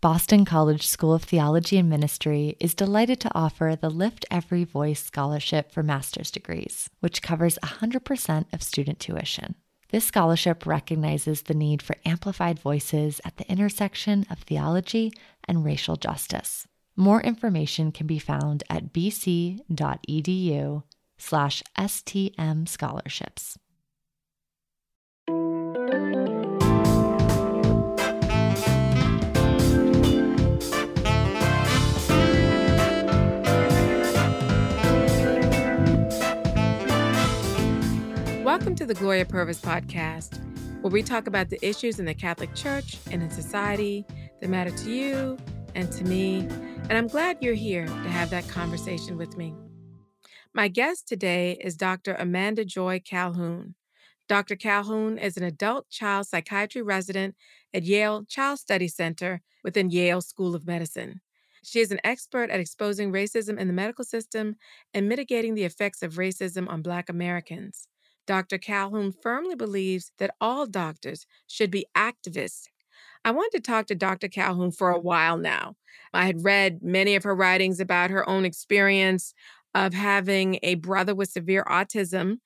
Boston College School of Theology and Ministry is delighted to offer the Lift Every Voice Scholarship for master's degrees, which covers 100% of student tuition. This scholarship recognizes the need for amplified voices at the intersection of theology and racial justice. More information can be found at bc.edu slash stm scholarships. Welcome to the Gloria Purvis podcast, where we talk about the issues in the Catholic Church and in society that matter to you and to me. And I'm glad you're here to have that conversation with me. My guest today is Dr. Amanda Joy Calhoun. Dr. Calhoun is an adult child psychiatry resident at Yale Child Study Center within Yale School of Medicine. She is an expert at exposing racism in the medical system and mitigating the effects of racism on Black Americans. Dr. Calhoun firmly believes that all doctors should be activists. I wanted to talk to Dr. Calhoun for a while now. I had read many of her writings about her own experience of having a brother with severe autism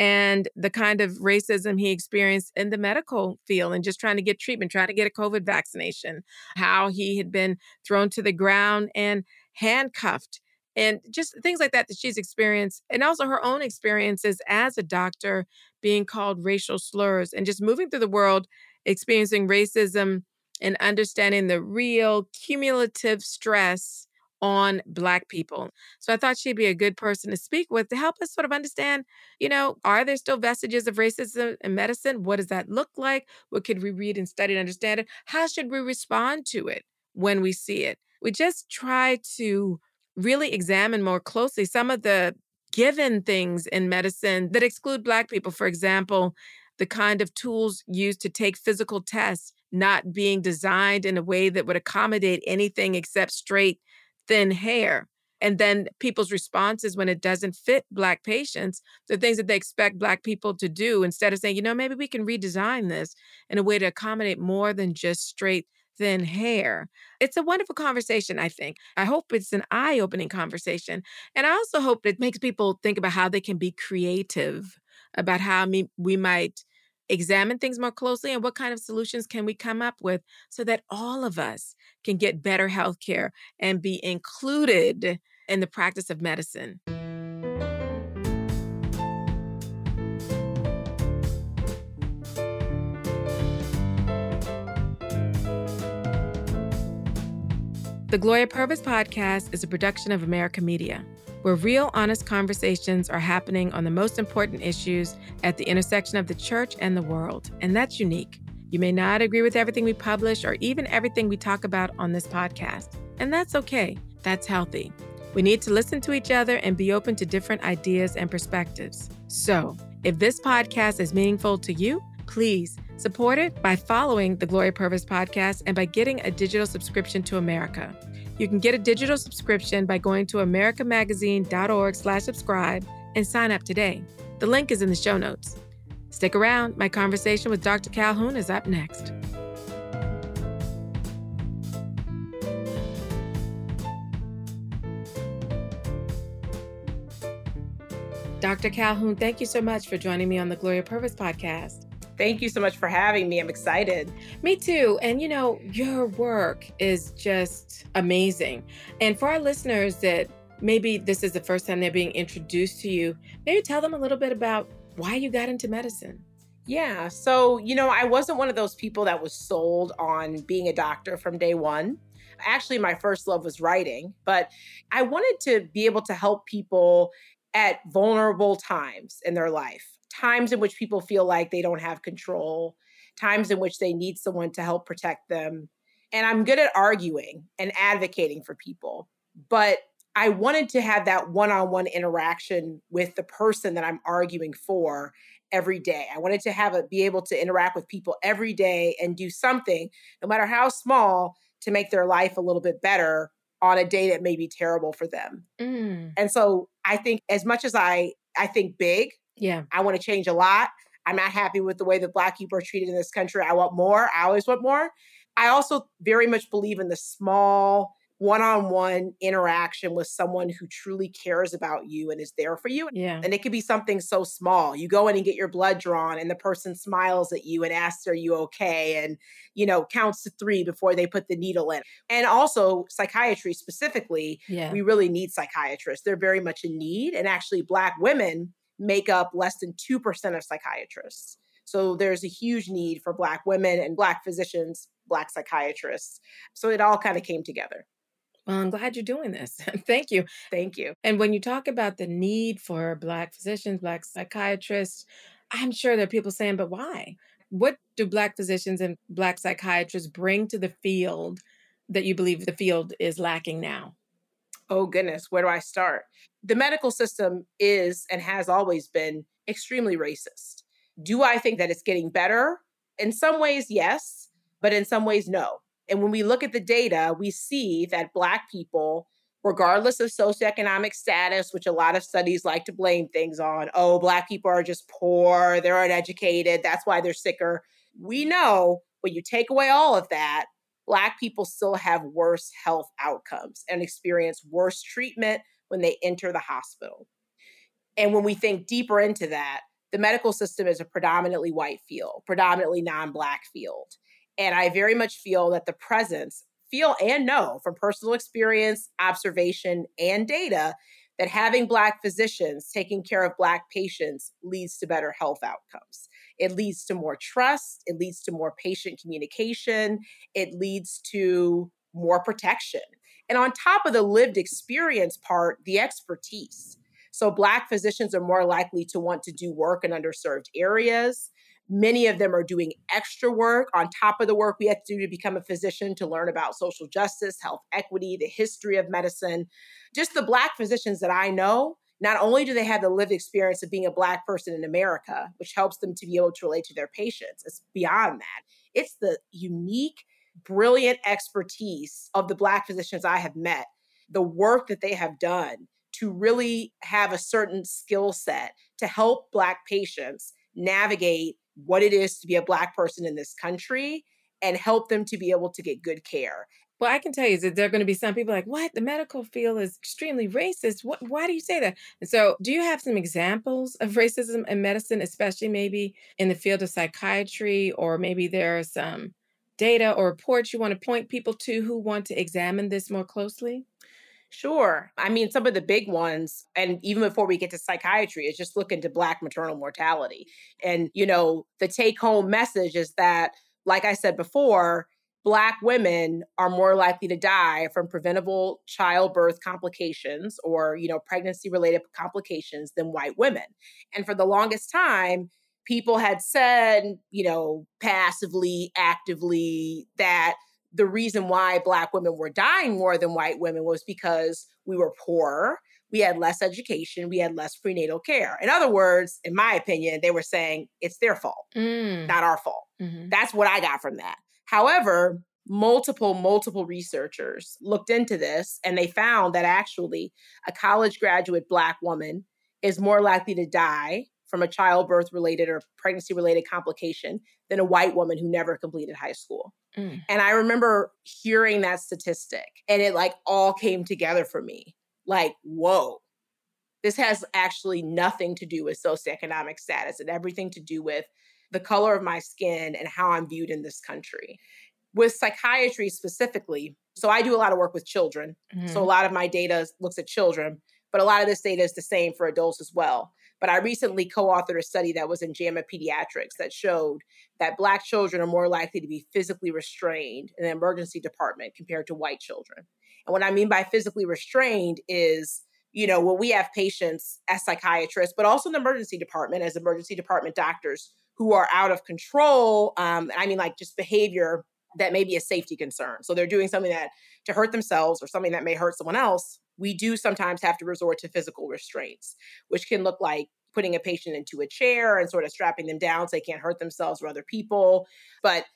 and the kind of racism he experienced in the medical field and just trying to get treatment, trying to get a COVID vaccination, how he had been thrown to the ground and handcuffed and just things like that that she's experienced and also her own experiences as a doctor being called racial slurs and just moving through the world experiencing racism and understanding the real cumulative stress on black people. So I thought she'd be a good person to speak with to help us sort of understand, you know, are there still vestiges of racism in medicine? What does that look like? What could we read and study and understand it? How should we respond to it when we see it? We just try to really examine more closely some of the given things in medicine that exclude Black people. For example, the kind of tools used to take physical tests not being designed in a way that would accommodate anything except straight, thin hair. And then people's responses when it doesn't fit Black patients, the things that they expect Black people to do, instead of saying, you know, maybe we can redesign this in a way to accommodate more than just straight thin hair. It's a wonderful conversation, I think. I hope it's an eye opening conversation. And I also hope it makes people think about how they can be creative about how we might examine things more closely and what kind of solutions can we come up with so that all of us can get better health care and be included in the practice of medicine. The Gloria Purvis podcast is a production of America Media, where real, honest conversations are happening on the most important issues at the intersection of the church and the world. And that's unique. You may not agree with everything we publish or even everything we talk about on this podcast. And that's okay. That's healthy. We need to listen to each other and be open to different ideas and perspectives. So, if this podcast is meaningful to you, please Support it by following the Gloria Purvis podcast and by getting a digital subscription to America. You can get a digital subscription by going to americamagazine.org slash subscribe and sign up today. The link is in the show notes. Stick around. My conversation with Dr. Calhoun is up next. Dr. Calhoun, thank you so much for joining me on the Gloria Purvis podcast. Thank you so much for having me. I'm excited. Me too. And you know, your work is just amazing. And for our listeners that maybe this is the first time they're being introduced to you, maybe tell them a little bit about why you got into medicine. Yeah. So, you know, I wasn't one of those people that was sold on being a doctor from day one. Actually, my first love was writing, but I wanted to be able to help people at vulnerable times in their life times in which people feel like they don't have control, times in which they need someone to help protect them. And I'm good at arguing and advocating for people, but I wanted to have that one on one interaction with the person that I'm arguing for every day. I wanted to have it be able to interact with people every day and do something, no matter how small, to make their life a little bit better on a day that may be terrible for them. Mm. And so I think as much as I I think big, yeah. I want to change a lot. I'm not happy with the way that Black people are treated in this country. I want more. I always want more. I also very much believe in the small one on one interaction with someone who truly cares about you and is there for you. Yeah. And it could be something so small. You go in and get your blood drawn, and the person smiles at you and asks, Are you okay? And, you know, counts to three before they put the needle in. And also, psychiatry specifically, Yeah. we really need psychiatrists. They're very much in need. And actually, Black women make up less than 2% of psychiatrists. So there's a huge need for Black women and Black physicians, Black psychiatrists. So it all kind of came together. Well, I'm glad you're doing this. Thank you. Thank you. And when you talk about the need for Black physicians, Black psychiatrists, I'm sure there are people saying, but why? What do Black physicians and Black psychiatrists bring to the field that you believe the field is lacking now? Oh, goodness, where do I start? The medical system is and has always been extremely racist. Do I think that it's getting better? In some ways, yes, but in some ways, no. And when we look at the data, we see that Black people, regardless of socioeconomic status, which a lot of studies like to blame things on, oh, Black people are just poor, they're uneducated, that's why they're sicker. We know when you take away all of that, Black people still have worse health outcomes and experience worse treatment when they enter the hospital. And when we think deeper into that, the medical system is a predominantly white field, predominantly non Black field. And I very much feel that the presence, feel and know from personal experience, observation, and data that having Black physicians taking care of Black patients leads to better health outcomes. It leads to more trust, it leads to more patient communication, it leads to more protection. And on top of the lived experience part, the expertise. So, Black physicians are more likely to want to do work in underserved areas. Many of them are doing extra work on top of the work we have to do to become a physician to learn about social justice, health equity, the history of medicine. Just the Black physicians that I know, not only do they have the lived experience of being a Black person in America, which helps them to be able to relate to their patients, it's beyond that. It's the unique, brilliant expertise of the Black physicians I have met, the work that they have done to really have a certain skill set to help Black patients navigate what it is to be a Black person in this country and help them to be able to get good care. Well, I can tell you that there are going to be some people like, what? The medical field is extremely racist. What, why do you say that? And so, do you have some examples of racism in medicine, especially maybe in the field of psychiatry, or maybe there are some data or reports you want to point people to who want to examine this more closely? Sure. I mean, some of the big ones, and even before we get to psychiatry, is just look into Black maternal mortality. And, you know, the take home message is that, like I said before, Black women are more likely to die from preventable childbirth complications or, you know, pregnancy related complications than white women. And for the longest time, people had said, you know, passively, actively, that the reason why Black women were dying more than white women was because we were poorer, we had less education, we had less prenatal care. In other words, in my opinion, they were saying it's their fault, Mm. not our fault. hmm That's what I got from that. However, multiple, multiple researchers looked into this and they found that actually a college graduate Black woman is more likely to die from a childbirth related or pregnancy related complication than a white woman who never completed high school. Mm. And I remember hearing that statistic and it like all came together for me. Like, whoa, this has actually nothing to do with socioeconomic status and everything to do with the color of my skin and how I'm viewed in this country. With psychiatry specifically, so I do a lot of work with children. So a Mhm. lot of my data looks at children, but a lot of this data is the same for adults as well. But I recently co authored a study that was in JAMA Pediatrics that showed that Black children are more likely to be physically restrained in the emergency department compared to white children. And what I mean by physically restrained is, you know, when we have patients as psychiatrists, but also in the emergency department as emergency department doctors who are out of control. Um, I mean, like just behavior that may be a safety concern. So they're doing something that to hurt themselves or something that may hurt someone else. We do sometimes have to resort to physical restraints, which can look like putting a patient into a chair and sort of strapping them down so they can't hurt themselves or other people. But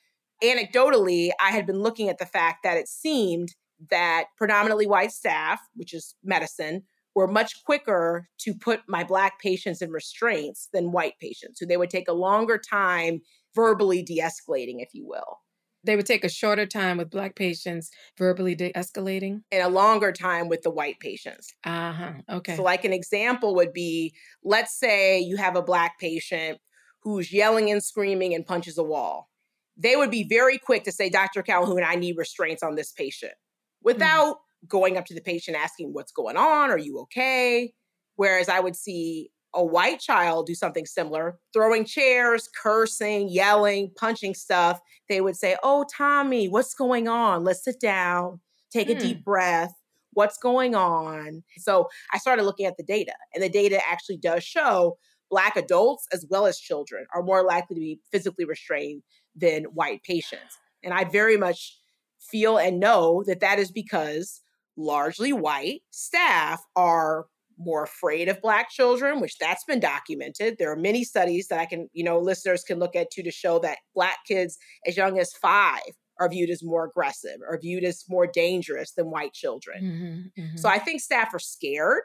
anecdotally, I had been looking at the fact that it seemed that predominantly white staff, which is medicine, were much quicker to put my Black patients in restraints than white patients, who they would take a longer time verbally de escalating, if you will. They would take a shorter time with Black patients verbally de escalating and a longer time with the white patients. Uh huh. Okay. So, like an example would be let's say you have a Black patient who's yelling and screaming and punches a wall. They would be very quick to say, Dr. Calhoun, I need restraints on this patient mm. without mm. Going up to the patient asking, What's going on? Are you okay? Whereas I would see a white child do something similar, throwing chairs, cursing, yelling, punching stuff, they would say, Oh, Tommy, what's going on? Let's sit down, take a deep hmm. breath. What's going on? So I started looking at the data, and the data actually does show Black adults as well as children are more likely to be physically restrained than white patients. And I very much feel and know that that is because largely white staff are more afraid of black children which that's been documented. There are many studies that i can you know listeners can look at too to show that black kids as young as five are viewed as more aggressive or viewed as more dangerous than white children. Mm-hmm, mm-hmm. so i think staff are scared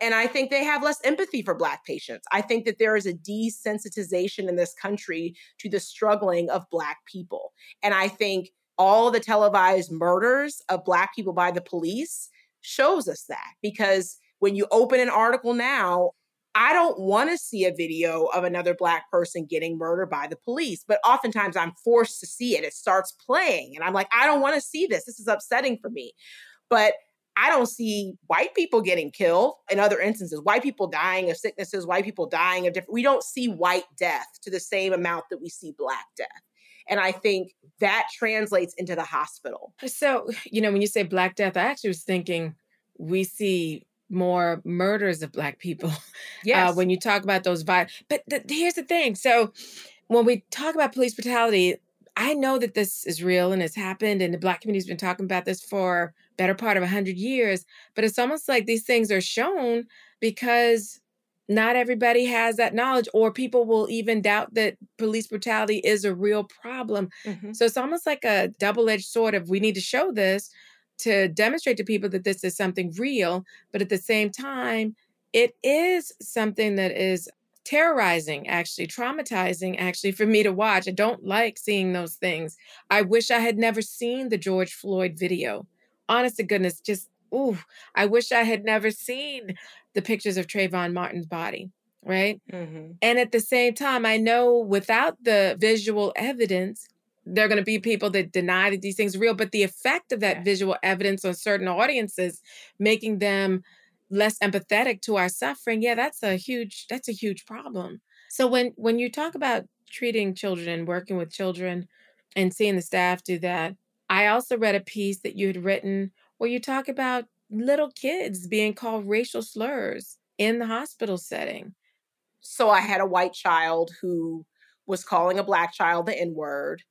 and i think they have less empathy for black patients. I think that there is a desensitization in this country to the struggling of black people. And i think all the televised murders of black people by the police shows us that because when you open an article now, I don't want to see a video of another Black person getting murdered by the police, but oftentimes I'm forced to see it. It starts playing, and I'm like, I don't want to see this. This is upsetting for me. But I don't see white people getting killed in other instances, white people dying of sicknesses, white people dying of different. We don't see white death to the same amount that we see black death. And I think that translates into the hospital. So, you know, when you say black death, I actually was thinking we see more murders of black people. Yes. Uh, when you talk about those violent, but th- here's the thing. So when we talk about police brutality, I know that this is real and it's happened, and the black community's been talking about this for better part of hundred years. But it's almost like these things are shown because not everybody has that knowledge, or people will even doubt that police brutality is a real problem. Mm-hmm. So it's almost like a double-edged sword of we need to show this, to demonstrate to people that this is something real, but at the same time, it is something that is terrorizing, actually, traumatizing, actually, for me to watch. I don't like seeing those things. I wish I had never seen the George Floyd video. Honest to goodness, just, ooh, I wish I had never seen the pictures of Trayvon Martin's body, right? Mm-hmm. And at the same time, I know without the visual evidence, there are going to be people that deny that these things are real, but the effect of that visual evidence on certain audiences, making them less empathetic to our suffering, yeah, that's a huge that's a huge problem. So when when you talk about treating children, working with children, and seeing the staff do that, I also read a piece that you had written where you talk about little kids being called racial slurs in the hospital setting. So I had a white child who was calling a black child the N word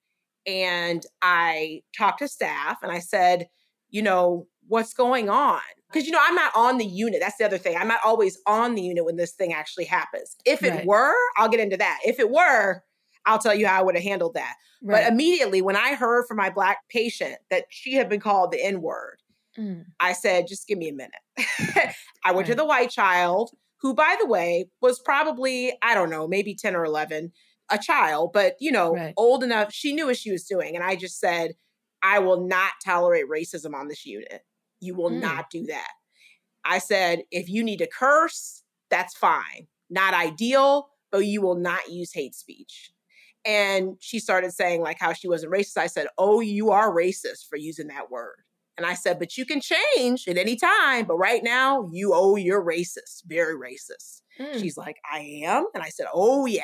and I talked to staff and I said, you know, what's going on? Because, you know, I'm not on the unit. That's the other thing. I'm not always on the unit when this thing actually happens. If it right. were, I'll get into that. If it were, I'll tell you how I would have handled that. Right. But immediately when I heard from my Black patient that she had been called the N word, mm. I said, just give me a minute. I went right. to the white child, who, by the way, was probably, I don't know, maybe 10 or 11 a child, but you know, right. old enough. She knew what she was doing. And I just said, I will not tolerate racism on this unit. You will mm. not do that. I said, if you need to curse, that's fine. Not ideal, but you will not use hate speech. And she started saying, like, how she wasn't racist. I said, Oh, you are racist for using that word. And I said, But you can change at any time. But right now, you, oh, you're racist, very racist. Mm. She's like, I am. And I said, Oh, yeah.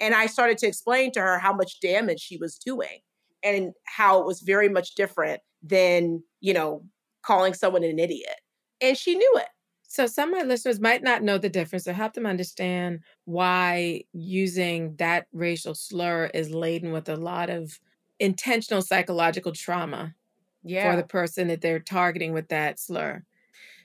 And I started to explain to her how much damage she was doing and how it was very much different than, you know, calling someone an idiot. And she knew it. So some of my listeners might not know the difference. So help them understand why using that racial slur is laden with a lot of intentional psychological trauma yeah. for the person that they're targeting with that slur.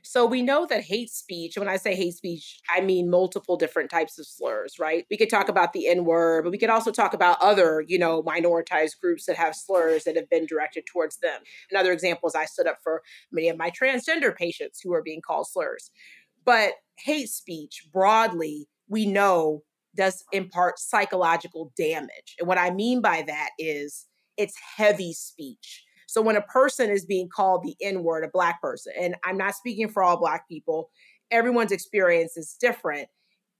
So we know that hate speech, when I say hate speech, I mean multiple different types of slurs, right? We could talk about the N word, but we could also talk about other, you know, minoritized groups that have slurs that have been directed towards them. Another example is I stood up for many of my transgender patients who are being called slurs. But hate speech broadly, we know does impart psychological damage. And what I mean by that is it's heavy speech. So when a person is being called the N word, a Black person, and I'm not speaking for all Black people, everyone's experience is different.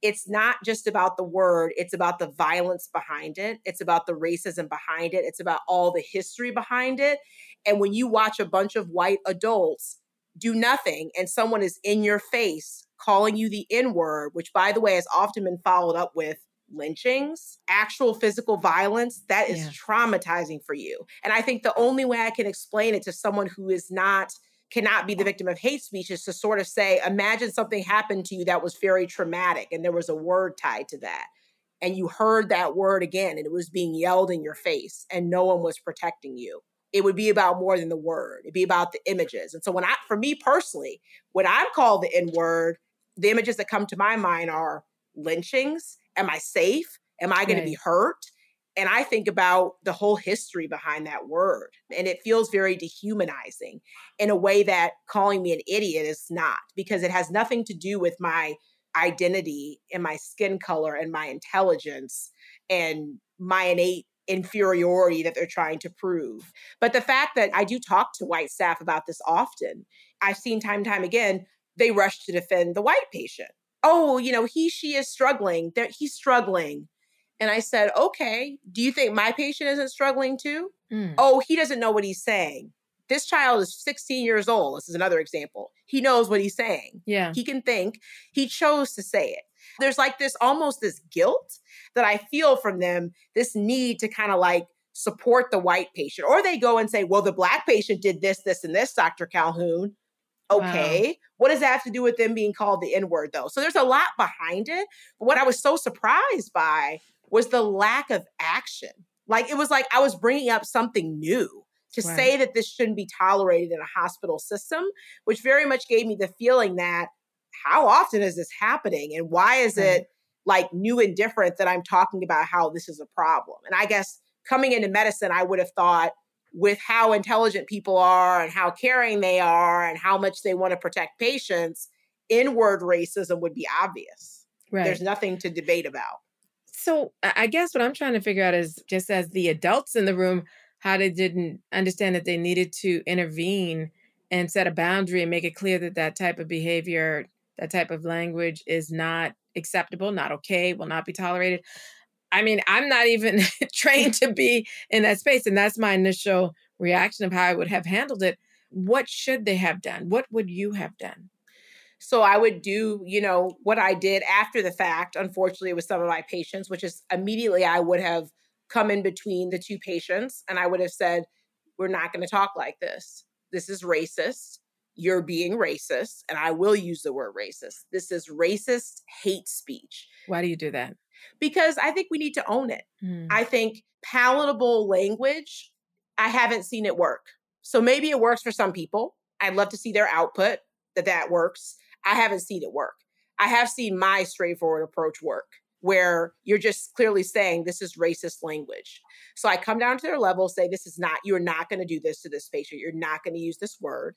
It's not just about the word, it's about the violence behind it. It's about the racism behind it. It's about all the history behind it. And when you watch a bunch of white adults do nothing and someone is in your face calling you the N word, which by the way has often been followed up with lynchings, actual physical violence, that is yeah. traumatizing for you. And I think the only way I can explain it to someone who is not cannot be the victim of hate speech is to sort of say, imagine something happened to you that was very traumatic and there was a word tied to that. And you heard that word again and it was being yelled in your face and no one was protecting you. It would be about more than the word. It'd be about the images. And so when I for me personally, when I'm called the N word, the images that come to my mind are lynchings. Am I safe? Am I going right. to be hurt? And I think about the whole history behind that word. And it feels very dehumanizing in a way that calling me an idiot is not, because it has nothing to do with my identity and my skin color and my intelligence and my innate inferiority that they're trying to prove. But the fact that I do talk to white staff about this often, I've seen time and time again, they rush to defend the white patient. Oh, you know, he, she is struggling. He's struggling. And I said, okay, do you think my patient isn't struggling too? Mm. Oh, he doesn't know what he's saying. This child is 16 years old. This is another example. He knows what he's saying. Yeah. He can think. He chose to say it. There's like this almost this guilt that I feel from them, this need to kind of like support the white patient. Or they go and say, well, the black patient did this, this, and this, Dr. Calhoun. Okay. Wow. What does that have to do with them being called the N word, though? So there's a lot behind it. But what I was so surprised by was the lack of action. Like it was like I was bringing up something new to right. say that this shouldn't be tolerated in a hospital system, which very much gave me the feeling that how often is this happening and why is right. it like new and different that I'm talking about how this is a problem? And I guess coming into medicine, I would have thought with how intelligent people are and how caring they are and how much they want to protect patients, N-word racism would be obvious. Right. There's nothing to debate about. So I guess what I'm trying to figure out is just as the adults in the room, how they didn't understand that they needed to intervene and set a boundary and make it clear that that type of behavior, that type of language is not acceptable, not okay, will not be tolerated. I mean, I'm not even trained to be in that space. And that's my initial reaction of how I would have handled it. What should they have done? What would you have done? So I would do, you know, what I did after the fact, unfortunately, with some of my patients, which is immediately I would have come in between the two patients and I would have said, We're not going to talk like this. This is racist. You're being racist. And I will use the word racist. This is racist hate speech. Why do you do that? Because I think we need to own it. Mm. I think palatable language, I haven't seen it work. So maybe it works for some people. I'd love to see their output that that works. I haven't seen it work. I have seen my straightforward approach work where you're just clearly saying this is racist language. So I come down to their level, say, this is not, you're not going to do this to this patient. You're not going to use this word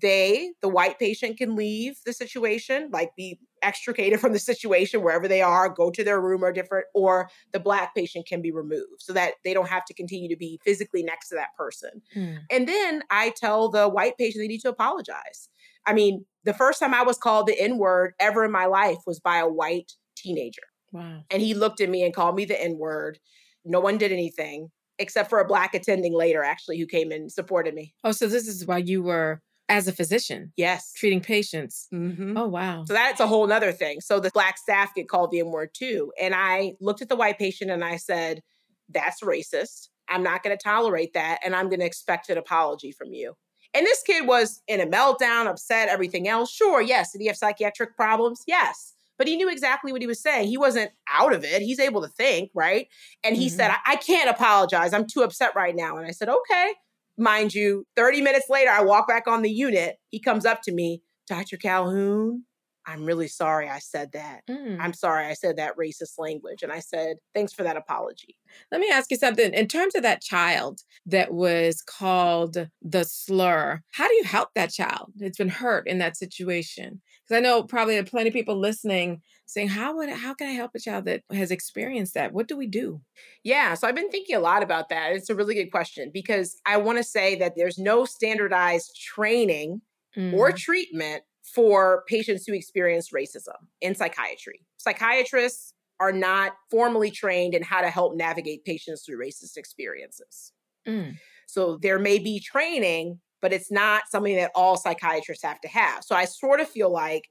they, the white patient, can leave the situation, like be extricated from the situation wherever they are, go to their room or different, or the black patient can be removed so that they don't have to continue to be physically next to that person. Hmm. And then I tell the white patient they need to apologize. I mean, the first time I was called the N word ever in my life was by a white teenager. Wow. And he looked at me and called me the N word. No one did anything except for a black attending later, actually, who came and supported me. Oh, so this is why you were as a physician. Yes. Treating patients. Mm-hmm. Oh, wow. So that's a whole other thing. So the black staff get called the N word too. And I looked at the white patient and I said, that's racist. I'm not going to tolerate that. And I'm going to expect an apology from you. And this kid was in a meltdown, upset, everything else. Sure, yes. Did he have psychiatric problems? Yes. But he knew exactly what he was saying. He wasn't out of it. He's able to think, right? And he mm-hmm. said, I-, I can't apologize. I'm too upset right now. And I said, okay. Mind you, 30 minutes later, I walk back on the unit. He comes up to me, Dr. Calhoun, I'm really sorry I said that. Mm. I'm sorry I said that racist language. And I said, Thanks for that apology. Let me ask you something. In terms of that child that was called the slur, how do you help that child that's been hurt in that situation? Because I know probably plenty of people listening saying, How would how can I help a child that has experienced that? What do we do? Yeah, so I've been thinking a lot about that. It's a really good question because I want to say that there's no standardized training or Mm. treatment for patients who experience racism in psychiatry. Psychiatrists are not formally trained in how to help navigate patients through racist experiences. Mm. So there may be training, but it's not something that all psychiatrists have to have. So I sort of feel like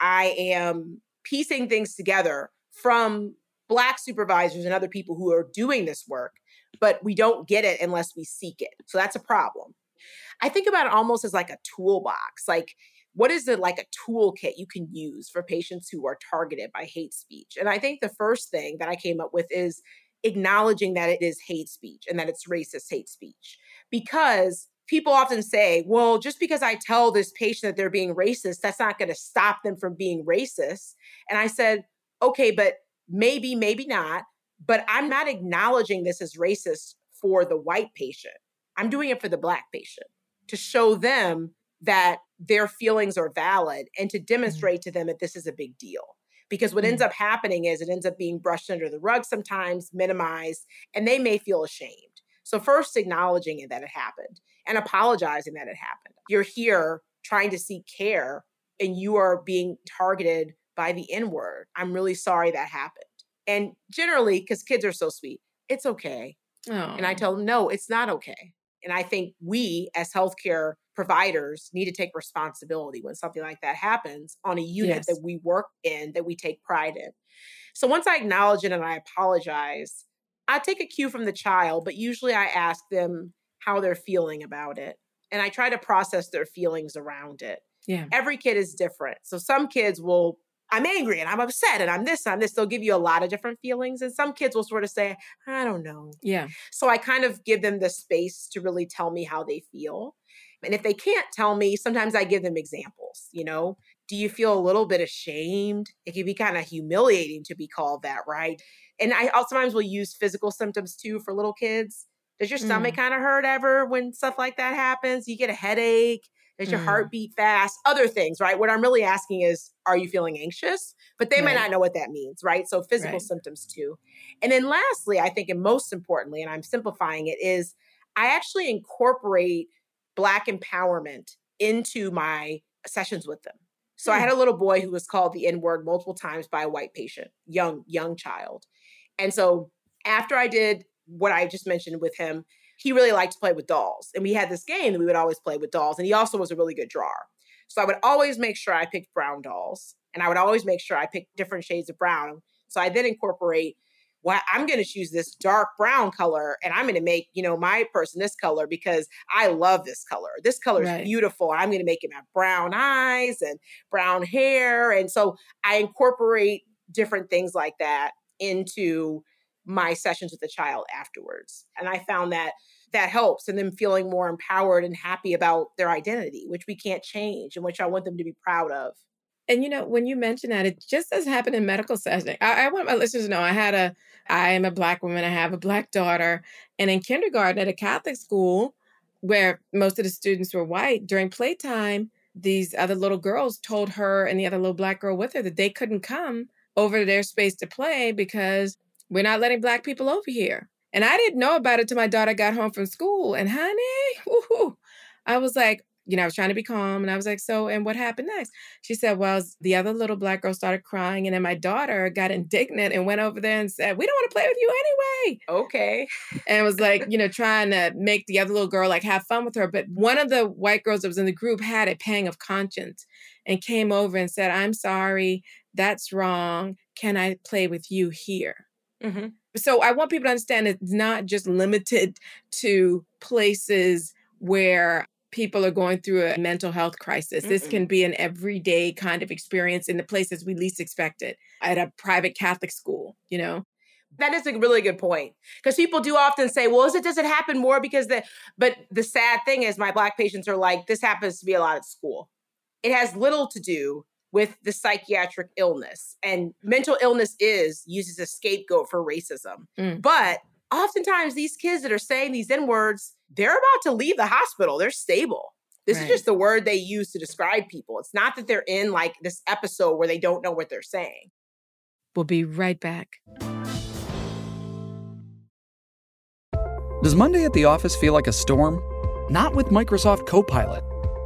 I am piecing things together from Black supervisors and other people who are doing this work, but we don't get it unless we seek it. So that's a problem. I think about it almost as like a toolbox. Like, what is it like a toolkit you can use for patients who are targeted by hate speech? And I think the first thing that I came up with is acknowledging that it is hate speech and that it's racist hate speech. Because people often say, well, just because I tell this patient that they're being racist, that's not going to stop them from being racist. And I said, okay, but maybe, maybe not. But I'm not acknowledging this as racist for the white patient. I'm doing it for the black patient to show them that their feelings are valid and to mm-hmm. demonstrate to them that this is a big deal. Because what ends mm-hmm. up happening is it ends up being brushed under the rug sometimes, minimized, and they may feel ashamed. So, first, acknowledging it that it happened and apologizing that it happened. You're here trying to seek care and you are being targeted by the N word. I'm really sorry that happened. And generally, because kids are so sweet, it's okay. Oh. And I Oh. tell them, no, it's not okay. And I think we as healthcare providers need to take responsibility when something like that happens on a unit Yes. that we work in, that we take pride in. So once I acknowledge it and I apologize, I take a cue from the child, but usually I ask them how they're feeling about it. And I try to process their feelings around it. Yeah. Every kid is different. So some kids will, I'm angry and I'm upset and I'm this, I'm this. They'll give you a lot of different feelings. And some kids will sort of say, I don't know. Yeah. So I kind of give them the space to really tell me how they feel. And if they can't tell me, sometimes I give them examples, you know. Do you feel a little bit ashamed? It can be kind of humiliating to be called that, right? And I also sometimes will use physical symptoms too for little kids. Does your stomach kind of hurt ever when stuff like that happens? You get a headache? Does your Mm. heart beat fast? Other things, right? What I'm really asking is, are you feeling anxious? But they might not know what that means, right? So physical Right. symptoms too. And then lastly, I think, and most importantly, and I'm simplifying it, is I actually incorporate Black empowerment into my sessions with them. So I Hmm. had a little boy who was called the N word multiple times by a white patient, young, young child. And so after I did what I just mentioned with him, he really liked to play with dolls. And we had this game that we would always play with dolls. And he also was a really good drawer. So I would always make sure I picked brown dolls. And I would always make sure I picked different shades of brown. So I then incorporate well, I'm going to choose this dark brown color and I'm going to make, you know, my person this color because I love this color. This color is Right. beautiful. I'm going to make him have brown eyes and brown hair. And so I incorporate different things like that into my sessions with the child afterwards. And I found that that helps and them feeling more empowered and happy about their identity, which we can't change and which I want them to be proud of. And you know, when you mention that, it just does happen in medical setting. I, I want my listeners to know I had a, I am a black woman. I have a black daughter, and in kindergarten at a Catholic school, where most of the students were white, during playtime, these other little girls told her and the other little black girl with her that they couldn't come over to their space to play because we're not letting black people over here. And I didn't know about it till my daughter got home from school. And honey, woo-hoo, I was like, you know, I was trying to be calm, and I was like, so, and what happened next? She said, Well, the other little black girl started crying, and then my daughter got indignant and went over there and said, We don't want to play with you anyway. Okay. And was like, you know, trying to make the other little girl like have fun with her. But one of the white girls that was in the group had a pang of conscience and came over and said, I'm sorry, that's wrong. Can I play with you here? Mhm. So I want people to understand it's not just limited to places where people are going through a mental health crisis. This Mm-mm. can be an everyday kind of experience in the places we least expect it at a private Catholic school, you know? That is a really good point because people do often say, "Well, is it does it happen more because the?" But the sad thing is, my black patients are like, "This happens to be a lot at school." It has little to do with the psychiatric illness. And mental illness is used as a scapegoat for racism. Mm. But oftentimes, these kids that are saying these N words, they're about to leave the hospital, they're stable. This right. is just the word they use to describe people. It's not that they're in like this episode where they don't know what they're saying. We'll be right back. Does Monday at the office feel like a storm? Not with Microsoft Copilot.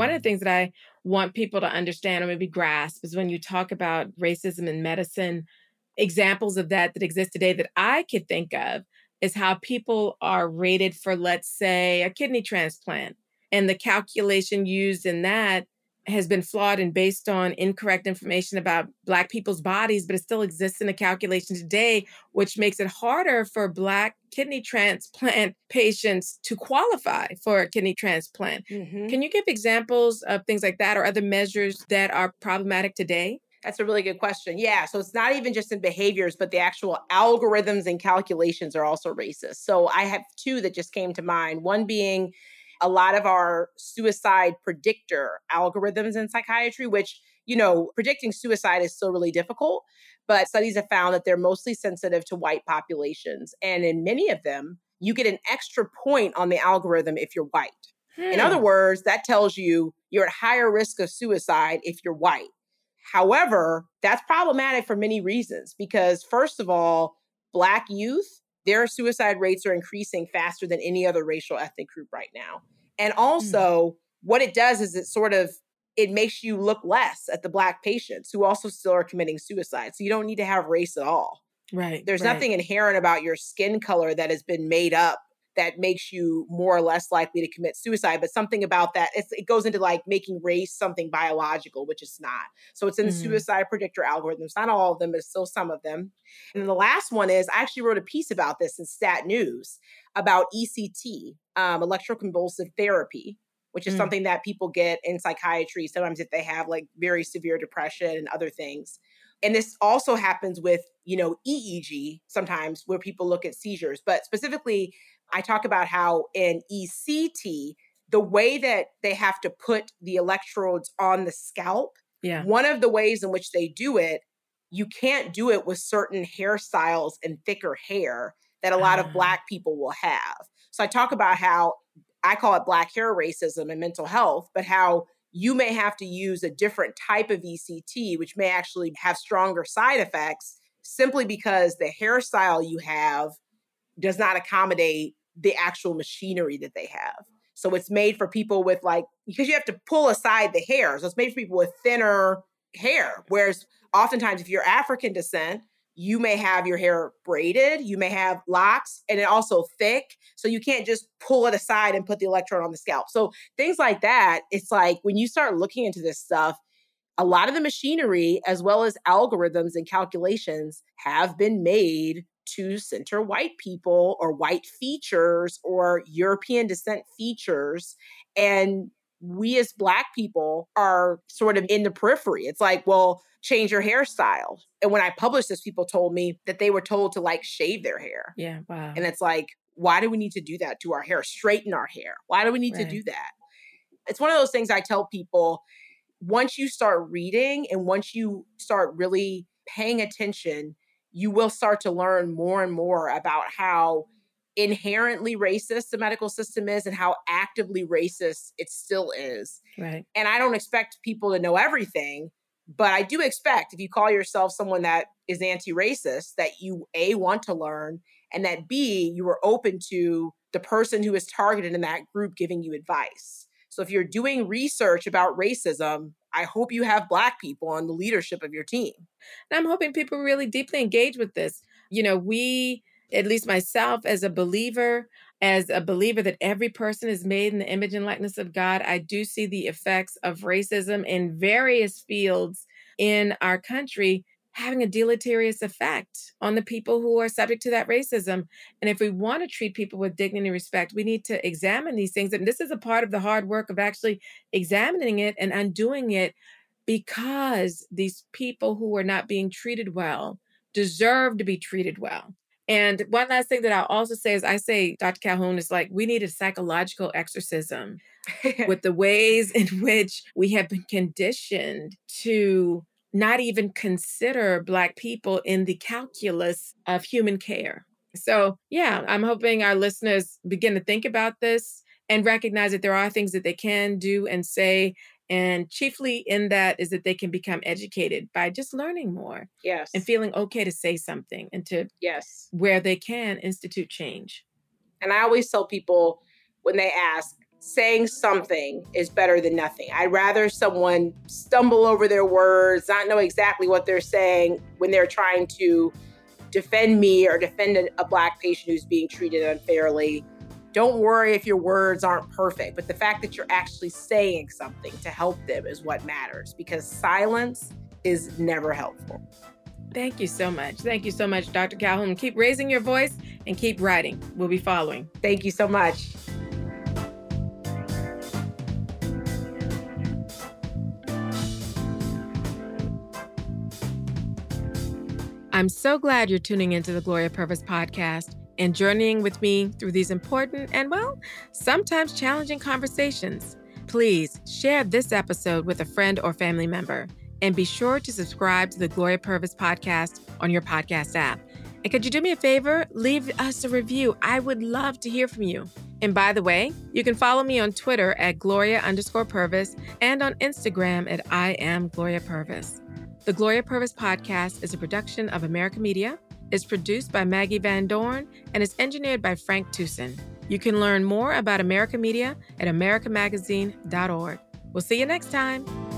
One of the things that I want people to understand or maybe grasp is when you talk about racism in medicine, examples of that that exist today that I could think of is how people are rated for, let's say, a kidney transplant. And the calculation used in that has been flawed and based on incorrect information about Black people's bodies, but it still exists in the calculation today, which makes it harder for Black kidney transplant patients to qualify for a kidney transplant. Mm-hmm. Can you give examples of things like that or other measures that are problematic today? That's a really good question. Yeah. So it's not even just in behaviors, but the actual algorithms and calculations are also racist. So I have two that just came to mind. One being a lot of our suicide predictor algorithms in psychiatry, which, you know, predicting suicide is still really difficult. But studies have found that they're mostly sensitive to white populations. And in many of them, you get an extra point on the algorithm if you're white. Hmm. In other hmm. words, that tells you you're at higher risk of suicide if you're white. However, that's problematic for many reasons because, first of all, Black youth their suicide rates are increasing faster than any other racial ethnic group right now. And mm. also, mm. what it does is it sort of it makes you look less at the black patients who also still are committing suicide. So you don't need to have race at all. Right. There's right. nothing inherent about your skin color that has been made up that makes you more or less likely to commit suicide, but something about that it goes into like making race something biological, which is not. So it's in mm-hmm. suicide predictor algorithms. Not all of them, but still some of them. And the last one is I actually wrote a piece about this in Stat News about ECT, um, electroconvulsive therapy, which is mm. something that people get in psychiatry sometimes if they have like very severe depression and other things. And this also happens with, you know, EEG sometimes where people look at seizures, but specifically I talk about how in ECT, the way that they have to put the electrodes on the scalp, yeah. one of the ways in which they do it, you can't do it with certain hairstyles and thicker hair that a lot of ah. black people will have. So I talk about how I call it black hair racism and mental health, but how you may have to use a different type of ECT, which may actually have stronger side effects simply because the hairstyle you have does not accommodate the actual machinery that they have. So it's made for people with like because you have to pull aside the hair. So it's made for people with thinner hair. Whereas oftentimes if you're African descent, you may have your hair braided, you may have locks, and it also thick. So you can't just pull it aside and put the electrode on the scalp. So things like that, it's like when you start looking into this stuff, a lot of the machinery, as well as algorithms and calculations, have been made to center white people or white features or European descent features. And we as Black people are sort of in the periphery. It's like, well, change your hairstyle. And when I published this, people told me that they were told to like shave their hair. Yeah, wow. And it's like, why do we need to do that to our hair? Straighten our hair. Why do we need right. to do that? It's one of those things I tell people once you start reading and once you start really paying attention, you will start to learn more and more about how inherently racist the medical system is and how actively racist it still is. Right. And I don't expect people to know everything, But I do expect if you call yourself someone that is anti racist, that you A, want to learn, and that B, you are open to the person who is targeted in that group giving you advice. So if you're doing research about racism, I hope you have Black people on the leadership of your team. And I'm hoping people really deeply engage with this. You know, we, at least myself as a believer, as a believer that every person is made in the image and likeness of God, I do see the effects of racism in various fields in our country having a deleterious effect on the people who are subject to that racism. And if we want to treat people with dignity and respect, we need to examine these things. And this is a part of the hard work of actually examining it and undoing it because these people who are not being treated well deserve to be treated well. And one last thing that I'll also say is I say, Dr. Calhoun, is like we need a psychological exorcism with the ways in which we have been conditioned to not even consider Black people in the calculus of human care. So, yeah, I'm hoping our listeners begin to think about this and recognize that there are things that they can do and say and chiefly in that is that they can become educated by just learning more. Yes. And feeling okay to say something and to, yes, where they can institute change. And I always tell people when they ask, saying something is better than nothing. I'd rather someone stumble over their words, not know exactly what they're saying when they're trying to defend me or defend a, black patient who's being treated unfairly don't worry if your words aren't perfect, but the fact that you're actually saying something to help them is what matters because silence is never helpful. Thank you so much. Thank you so much, Dr. Calhoun. Keep raising your voice and keep writing. We'll be following. Thank you so much. I'm so glad you're tuning into the Gloria Purvis podcast and journeying with me through these important and, well, sometimes challenging conversations. Please share this episode with a friend or family member and be sure to subscribe to the Gloria Purvis podcast on your podcast app. And could you do me a favor? Leave us a review. I would love to hear from you. And by the way, you can follow me on Twitter at Gloria underscore Purvis and on Instagram at I am Gloria Purvis. The Gloria Purvis podcast is a production of America Media is produced by Maggi Van Dorn and is engineered by Frank Tucson. You can learn more about America Media at americamagazine.org. We'll see you next time.